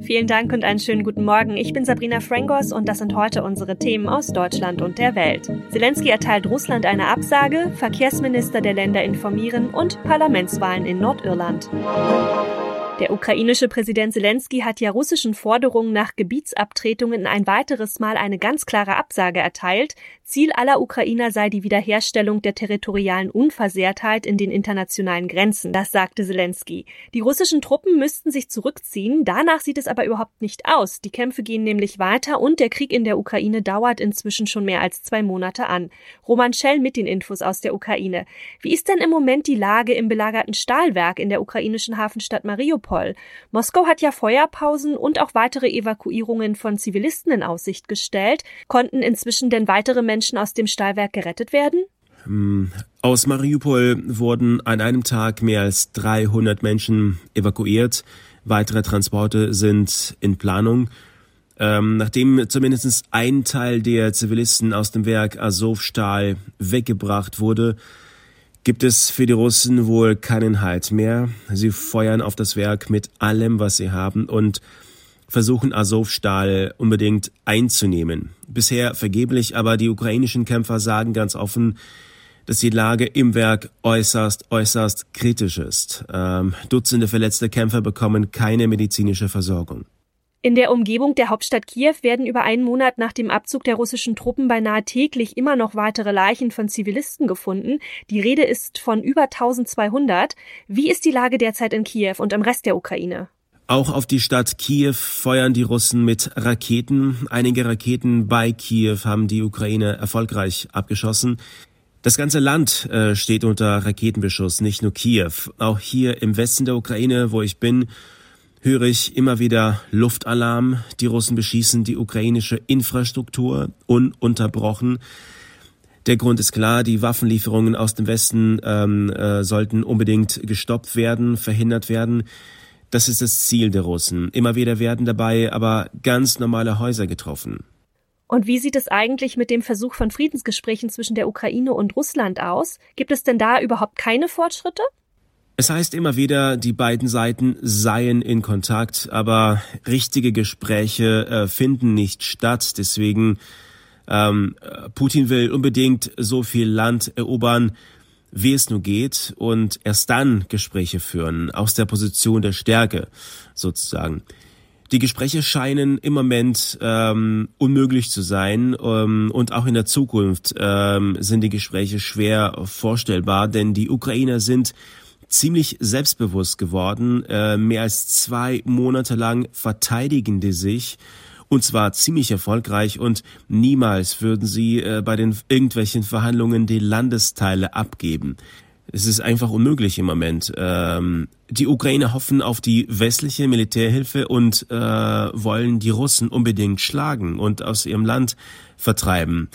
Vielen Dank und einen schönen guten Morgen. Ich bin Sabrina Frangos und das sind heute unsere Themen aus Deutschland und der Welt. Zelensky erteilt Russland eine Absage, Verkehrsminister der Länder informieren und Parlamentswahlen in Nordirland. Der ukrainische Präsident Zelensky hat ja russischen Forderungen nach Gebietsabtretungen ein weiteres Mal eine ganz klare Absage erteilt. Ziel aller Ukrainer sei die Wiederherstellung der territorialen Unversehrtheit in den internationalen Grenzen. Das sagte Zelensky. Die russischen Truppen müssten sich zurückziehen. Danach sieht es aber überhaupt nicht aus. Die Kämpfe gehen nämlich weiter und der Krieg in der Ukraine dauert inzwischen schon mehr als zwei Monate an. Roman Schell mit den Infos aus der Ukraine. Wie ist denn im Moment die Lage im belagerten Stahlwerk in der ukrainischen Hafenstadt Mariupol? Moskau hat ja Feuerpausen und auch weitere Evakuierungen von Zivilisten in Aussicht gestellt. Konnten inzwischen denn weitere Menschen aus dem Stahlwerk gerettet werden? Hm, aus Mariupol wurden an einem Tag mehr als 300 Menschen evakuiert. Weitere Transporte sind in Planung. Ähm, nachdem zumindest ein Teil der Zivilisten aus dem Werk Azovstal weggebracht wurde, gibt es für die Russen wohl keinen Halt mehr. Sie feuern auf das Werk mit allem, was sie haben und versuchen Azovstal unbedingt einzunehmen. Bisher vergeblich, aber die ukrainischen Kämpfer sagen ganz offen, dass die Lage im Werk äußerst, äußerst kritisch ist. Ähm, Dutzende verletzte Kämpfer bekommen keine medizinische Versorgung. In der Umgebung der Hauptstadt Kiew werden über einen Monat nach dem Abzug der russischen Truppen beinahe täglich immer noch weitere Leichen von Zivilisten gefunden. Die Rede ist von über 1200. Wie ist die Lage derzeit in Kiew und im Rest der Ukraine? Auch auf die Stadt Kiew feuern die Russen mit Raketen. Einige Raketen bei Kiew haben die Ukraine erfolgreich abgeschossen. Das ganze Land äh, steht unter Raketenbeschuss, nicht nur Kiew. Auch hier im Westen der Ukraine, wo ich bin, höre ich immer wieder Luftalarm. Die Russen beschießen die ukrainische Infrastruktur ununterbrochen. Der Grund ist klar, die Waffenlieferungen aus dem Westen ähm, äh, sollten unbedingt gestoppt werden, verhindert werden. Das ist das Ziel der Russen. Immer wieder werden dabei aber ganz normale Häuser getroffen. Und wie sieht es eigentlich mit dem Versuch von Friedensgesprächen zwischen der Ukraine und Russland aus? Gibt es denn da überhaupt keine Fortschritte? Es heißt immer wieder, die beiden Seiten seien in Kontakt, aber richtige Gespräche äh, finden nicht statt. Deswegen ähm, Putin will unbedingt so viel Land erobern, wie es nur geht, und erst dann Gespräche führen, aus der Position der Stärke sozusagen. Die Gespräche scheinen im Moment ähm, unmöglich zu sein ähm, und auch in der Zukunft ähm, sind die Gespräche schwer vorstellbar, denn die Ukrainer sind ziemlich selbstbewusst geworden. Äh, mehr als zwei Monate lang verteidigen die sich und zwar ziemlich erfolgreich und niemals würden sie äh, bei den irgendwelchen Verhandlungen die Landesteile abgeben. Es ist einfach unmöglich im Moment. Ähm, die Ukrainer hoffen auf die westliche Militärhilfe und äh, wollen die Russen unbedingt schlagen und aus ihrem Land vertreiben.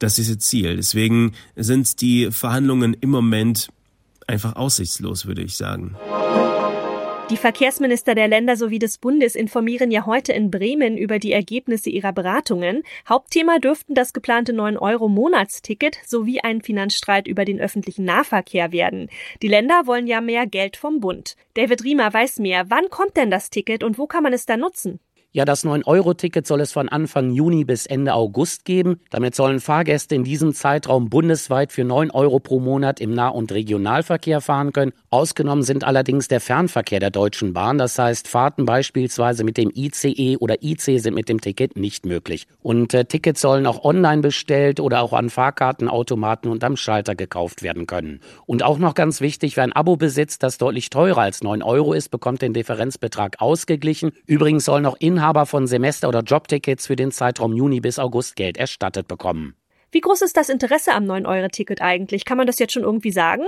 Das ist ihr Ziel. Deswegen sind die Verhandlungen im Moment einfach aussichtslos, würde ich sagen. Die Verkehrsminister der Länder sowie des Bundes informieren ja heute in Bremen über die Ergebnisse ihrer Beratungen. Hauptthema dürften das geplante 9-Euro-Monatsticket sowie ein Finanzstreit über den öffentlichen Nahverkehr werden. Die Länder wollen ja mehr Geld vom Bund. David Riemer weiß mehr. Wann kommt denn das Ticket und wo kann man es da nutzen? Ja, das 9-Euro-Ticket soll es von Anfang Juni bis Ende August geben. Damit sollen Fahrgäste in diesem Zeitraum bundesweit für 9 Euro pro Monat im Nah- und Regionalverkehr fahren können. Ausgenommen sind allerdings der Fernverkehr der Deutschen Bahn. Das heißt, Fahrten beispielsweise mit dem ICE oder IC sind mit dem Ticket nicht möglich. Und äh, Tickets sollen auch online bestellt oder auch an Fahrkartenautomaten und am Schalter gekauft werden können. Und auch noch ganz wichtig, wer ein Abo besitzt, das deutlich teurer als 9 Euro ist, bekommt den Differenzbetrag ausgeglichen. Übrigens sollen auch Inhaber Inhaber von Semester- oder Jobtickets für den Zeitraum Juni bis August Geld erstattet bekommen. Wie groß ist das Interesse am 9-Euro-Ticket eigentlich? Kann man das jetzt schon irgendwie sagen?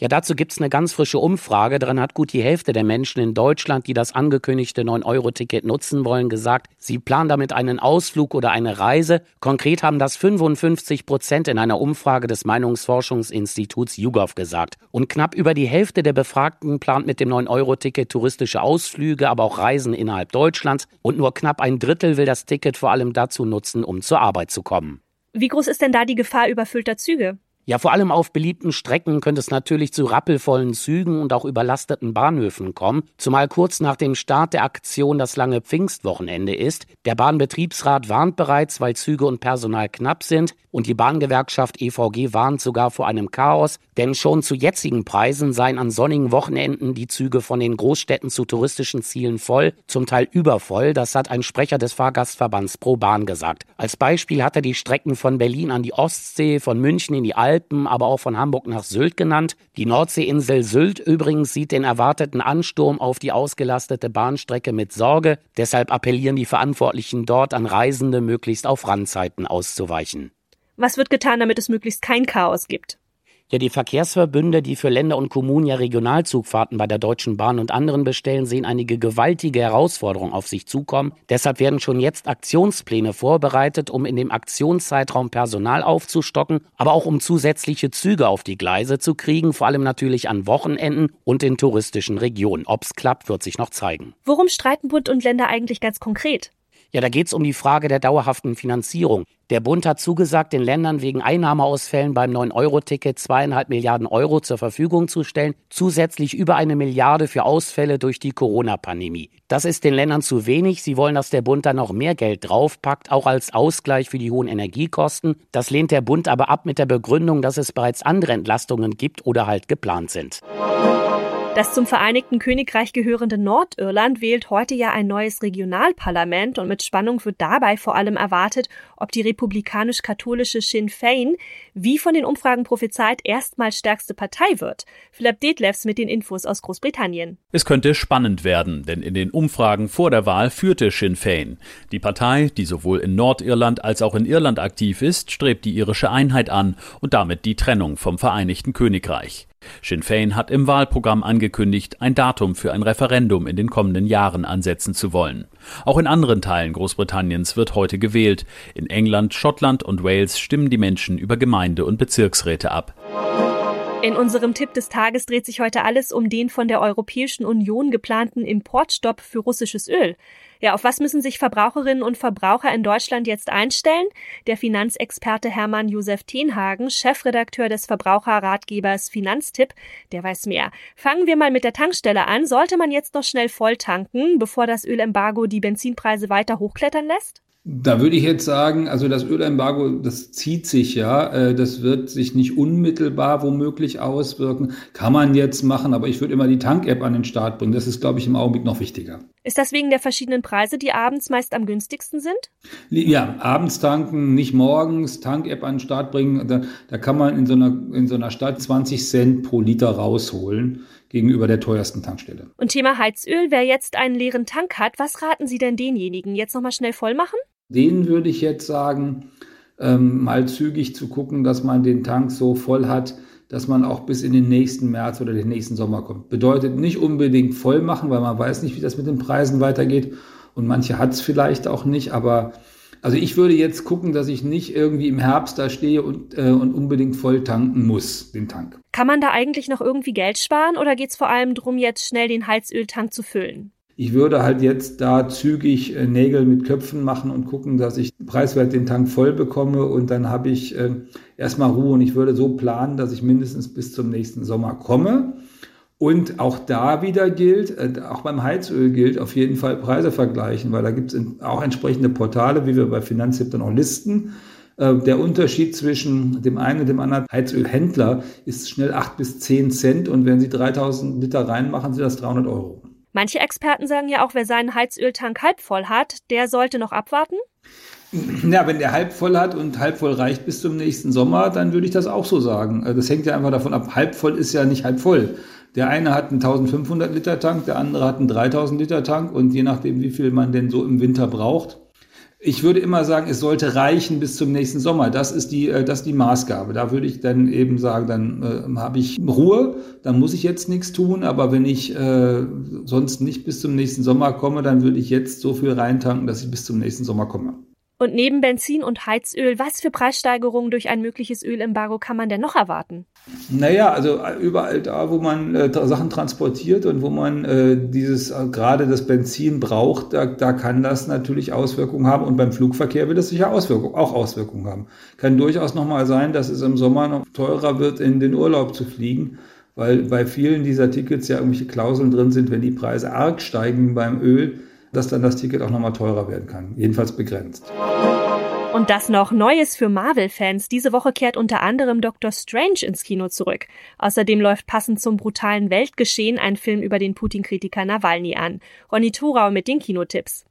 Ja, dazu gibt's eine ganz frische Umfrage. Daran hat gut die Hälfte der Menschen in Deutschland, die das angekündigte 9-Euro-Ticket nutzen wollen, gesagt, sie planen damit einen Ausflug oder eine Reise. Konkret haben das 55 Prozent in einer Umfrage des Meinungsforschungsinstituts YouGov gesagt. Und knapp über die Hälfte der Befragten plant mit dem 9-Euro-Ticket touristische Ausflüge, aber auch Reisen innerhalb Deutschlands. Und nur knapp ein Drittel will das Ticket vor allem dazu nutzen, um zur Arbeit zu kommen. Wie groß ist denn da die Gefahr überfüllter Züge? Ja, vor allem auf beliebten Strecken könnte es natürlich zu rappelvollen Zügen und auch überlasteten Bahnhöfen kommen, zumal kurz nach dem Start der Aktion das lange Pfingstwochenende ist. Der Bahnbetriebsrat warnt bereits, weil Züge und Personal knapp sind, und die Bahngewerkschaft EVG warnt sogar vor einem Chaos, denn schon zu jetzigen Preisen seien an sonnigen Wochenenden die Züge von den Großstädten zu touristischen Zielen voll, zum Teil übervoll, das hat ein Sprecher des Fahrgastverbands Pro Bahn gesagt. Als Beispiel hat er die Strecken von Berlin an die Ostsee, von München in die Alpen, aber auch von Hamburg nach Sylt genannt. Die Nordseeinsel Sylt übrigens sieht den erwarteten Ansturm auf die ausgelastete Bahnstrecke mit Sorge, deshalb appellieren die Verantwortlichen dort an Reisende möglichst auf Randzeiten auszuweichen. Was wird getan, damit es möglichst kein Chaos gibt? Ja, die Verkehrsverbünde, die für Länder und Kommunen ja Regionalzugfahrten bei der Deutschen Bahn und anderen bestellen, sehen einige gewaltige Herausforderungen auf sich zukommen. Deshalb werden schon jetzt Aktionspläne vorbereitet, um in dem Aktionszeitraum Personal aufzustocken, aber auch um zusätzliche Züge auf die Gleise zu kriegen, vor allem natürlich an Wochenenden und in touristischen Regionen. Ob's klappt, wird sich noch zeigen. Worum streiten Bund und Länder eigentlich ganz konkret? Ja, da geht es um die Frage der dauerhaften Finanzierung. Der Bund hat zugesagt, den Ländern wegen Einnahmeausfällen beim 9-Euro-Ticket zweieinhalb Milliarden Euro zur Verfügung zu stellen, zusätzlich über eine Milliarde für Ausfälle durch die Corona-Pandemie. Das ist den Ländern zu wenig. Sie wollen, dass der Bund da noch mehr Geld draufpackt, auch als Ausgleich für die hohen Energiekosten. Das lehnt der Bund aber ab mit der Begründung, dass es bereits andere Entlastungen gibt oder halt geplant sind. Das zum Vereinigten Königreich gehörende Nordirland wählt heute ja ein neues Regionalparlament und mit Spannung wird dabei vor allem erwartet, ob die republikanisch-katholische Sinn Fein, wie von den Umfragen prophezeit, erstmals stärkste Partei wird. Philipp Detlefs mit den Infos aus Großbritannien. Es könnte spannend werden, denn in den Umfragen vor der Wahl führte Sinn Fein. Die Partei, die sowohl in Nordirland als auch in Irland aktiv ist, strebt die irische Einheit an und damit die Trennung vom Vereinigten Königreich. Sinn Fein hat im Wahlprogramm angekündigt, ein Datum für ein Referendum in den kommenden Jahren ansetzen zu wollen. Auch in anderen Teilen Großbritanniens wird heute gewählt. In England, Schottland und Wales stimmen die Menschen über Gemeinde- und Bezirksräte ab. In unserem Tipp des Tages dreht sich heute alles um den von der Europäischen Union geplanten Importstopp für russisches Öl. Ja, auf was müssen sich Verbraucherinnen und Verbraucher in Deutschland jetzt einstellen? Der Finanzexperte Hermann Josef Tenhagen, Chefredakteur des Verbraucherratgebers Finanztipp, der weiß mehr. Fangen wir mal mit der Tankstelle an. Sollte man jetzt noch schnell voll tanken, bevor das Ölembargo die Benzinpreise weiter hochklettern lässt? Da würde ich jetzt sagen, also das Ölembargo, das zieht sich ja, äh, das wird sich nicht unmittelbar womöglich auswirken. Kann man jetzt machen, aber ich würde immer die Tank-App an den Start bringen. Das ist, glaube ich, im Augenblick noch wichtiger. Ist das wegen der verschiedenen Preise, die abends meist am günstigsten sind? Ja, abends tanken, nicht morgens, Tank-App an den Start bringen. Da, da kann man in so, einer, in so einer Stadt 20 Cent pro Liter rausholen gegenüber der teuersten Tankstelle. Und Thema Heizöl, wer jetzt einen leeren Tank hat, was raten Sie denn denjenigen? Jetzt nochmal schnell voll machen? Denen würde ich jetzt sagen, ähm, mal zügig zu gucken, dass man den Tank so voll hat, dass man auch bis in den nächsten März oder den nächsten Sommer kommt. Bedeutet nicht unbedingt voll machen, weil man weiß nicht, wie das mit den Preisen weitergeht. Und manche hat es vielleicht auch nicht, aber also ich würde jetzt gucken, dass ich nicht irgendwie im Herbst da stehe und, äh, und unbedingt voll tanken muss, den Tank. Kann man da eigentlich noch irgendwie Geld sparen oder geht es vor allem darum, jetzt schnell den Heizöltank zu füllen? Ich würde halt jetzt da zügig äh, Nägel mit Köpfen machen und gucken, dass ich preiswert den Tank voll bekomme und dann habe ich äh, erstmal Ruhe und ich würde so planen, dass ich mindestens bis zum nächsten Sommer komme. Und auch da wieder gilt, äh, auch beim Heizöl gilt, auf jeden Fall Preise vergleichen, weil da gibt es auch entsprechende Portale, wie wir bei Finanztipp dann auch listen. Äh, der Unterschied zwischen dem einen und dem anderen Heizölhändler ist schnell acht bis zehn Cent und wenn Sie 3000 Liter reinmachen, sind das 300 Euro. Manche Experten sagen ja auch, wer seinen Heizöltank halb voll hat, der sollte noch abwarten. Ja, wenn der halb voll hat und halb voll reicht bis zum nächsten Sommer, dann würde ich das auch so sagen. Also das hängt ja einfach davon ab, halb voll ist ja nicht halb voll. Der eine hat einen 1500 Liter Tank, der andere hat einen 3000 Liter Tank und je nachdem, wie viel man denn so im Winter braucht. Ich würde immer sagen, es sollte reichen bis zum nächsten Sommer. Das ist die, äh, das ist die Maßgabe. Da würde ich dann eben sagen, dann äh, habe ich Ruhe, dann muss ich jetzt nichts tun. Aber wenn ich äh, sonst nicht bis zum nächsten Sommer komme, dann würde ich jetzt so viel reintanken, dass ich bis zum nächsten Sommer komme. Und neben Benzin und Heizöl, was für Preissteigerungen durch ein mögliches Ölembargo kann man denn noch erwarten? Naja, also überall da, wo man äh, Sachen transportiert und wo man äh, dieses äh, gerade das Benzin braucht, da, da kann das natürlich Auswirkungen haben. Und beim Flugverkehr wird es sicher Auswirkungen, auch Auswirkungen haben. Kann durchaus nochmal sein, dass es im Sommer noch teurer wird, in den Urlaub zu fliegen, weil bei vielen dieser Tickets ja irgendwelche Klauseln drin sind, wenn die Preise arg steigen beim Öl, dass dann das Ticket auch nochmal teurer werden kann. Jedenfalls begrenzt. Und das noch Neues für Marvel-Fans. Diese Woche kehrt unter anderem Doctor Strange ins Kino zurück. Außerdem läuft passend zum brutalen Weltgeschehen ein Film über den Putin-Kritiker Nawalny an. Ronny Thurau mit den Kinotipps.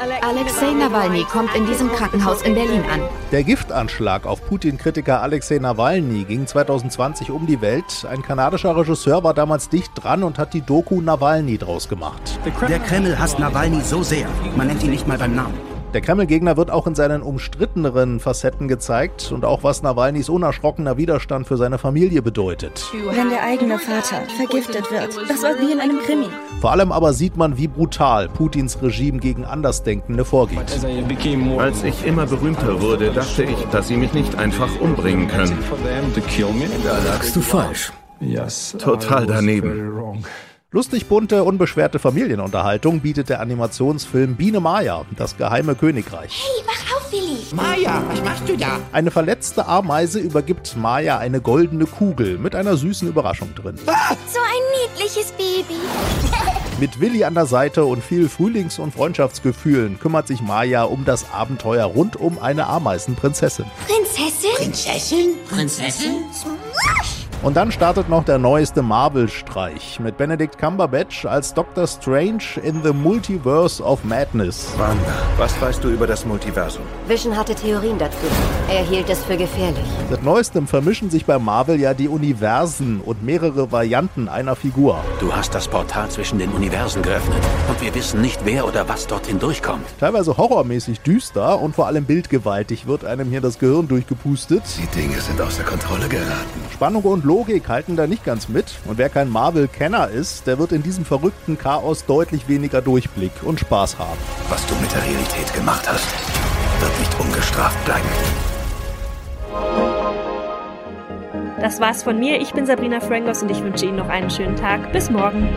Alexei Nawalny kommt in diesem Krankenhaus in Berlin an. Der Giftanschlag auf Putin-Kritiker Alexei Nawalny ging 2020 um die Welt. Ein kanadischer Regisseur war damals dicht dran und hat die Doku Nawalny draus gemacht. Der Kreml hasst Nawalny so sehr, man nennt ihn nicht mal beim Namen. Der Kreml-Gegner wird auch in seinen umstritteneren Facetten gezeigt und auch was Nawalnys unerschrockener Widerstand für seine Familie bedeutet. Wenn der eigene Vater vergiftet wird, das war wie in einem Krimi. Vor allem aber sieht man, wie brutal Putins Regime gegen Andersdenkende vorgeht. Als ich immer berühmter wurde, dachte ich, dass sie mich nicht einfach umbringen können. Da lagst du falsch. Total daneben. Lustig bunte, unbeschwerte Familienunterhaltung bietet der Animationsfilm Biene Maya, das geheime Königreich. Hey, wach auf, Willi! Maya, was machst du da? Eine verletzte Ameise übergibt Maya eine goldene Kugel mit einer süßen Überraschung drin. Ah! So ein niedliches Baby. Mit Willi an der Seite und viel Frühlings- und Freundschaftsgefühlen kümmert sich Maya um das Abenteuer rund um eine Ameisenprinzessin. Prinzessin? Prinzessin? Prinzessin? Smash! Und dann startet noch der neueste Marvel-Streich mit Benedict Cumberbatch als Doctor Strange in the Multiverse of Madness. Wanda, was weißt du über das Multiversum? Vision hatte Theorien dazu. Er hielt es für gefährlich. Seit neuestem vermischen sich bei Marvel ja die Universen und mehrere Varianten einer Figur. Du hast das Portal zwischen den Universen geöffnet und wir wissen nicht, wer oder was dorthin durchkommt. Teilweise horrormäßig düster und vor allem bildgewaltig wird einem hier das Gehirn durchgepustet. Die Dinge sind außer Kontrolle geraten. Spannung und Logik halten da nicht ganz mit. Und wer kein Marvel-Kenner ist, der wird in diesem verrückten Chaos deutlich weniger Durchblick und Spaß haben. Was du mit der Realität gemacht hast, wird nicht ungestraft bleiben. Das war's von mir. Ich bin Sabrina Frangos und ich wünsche Ihnen noch einen schönen Tag. Bis morgen.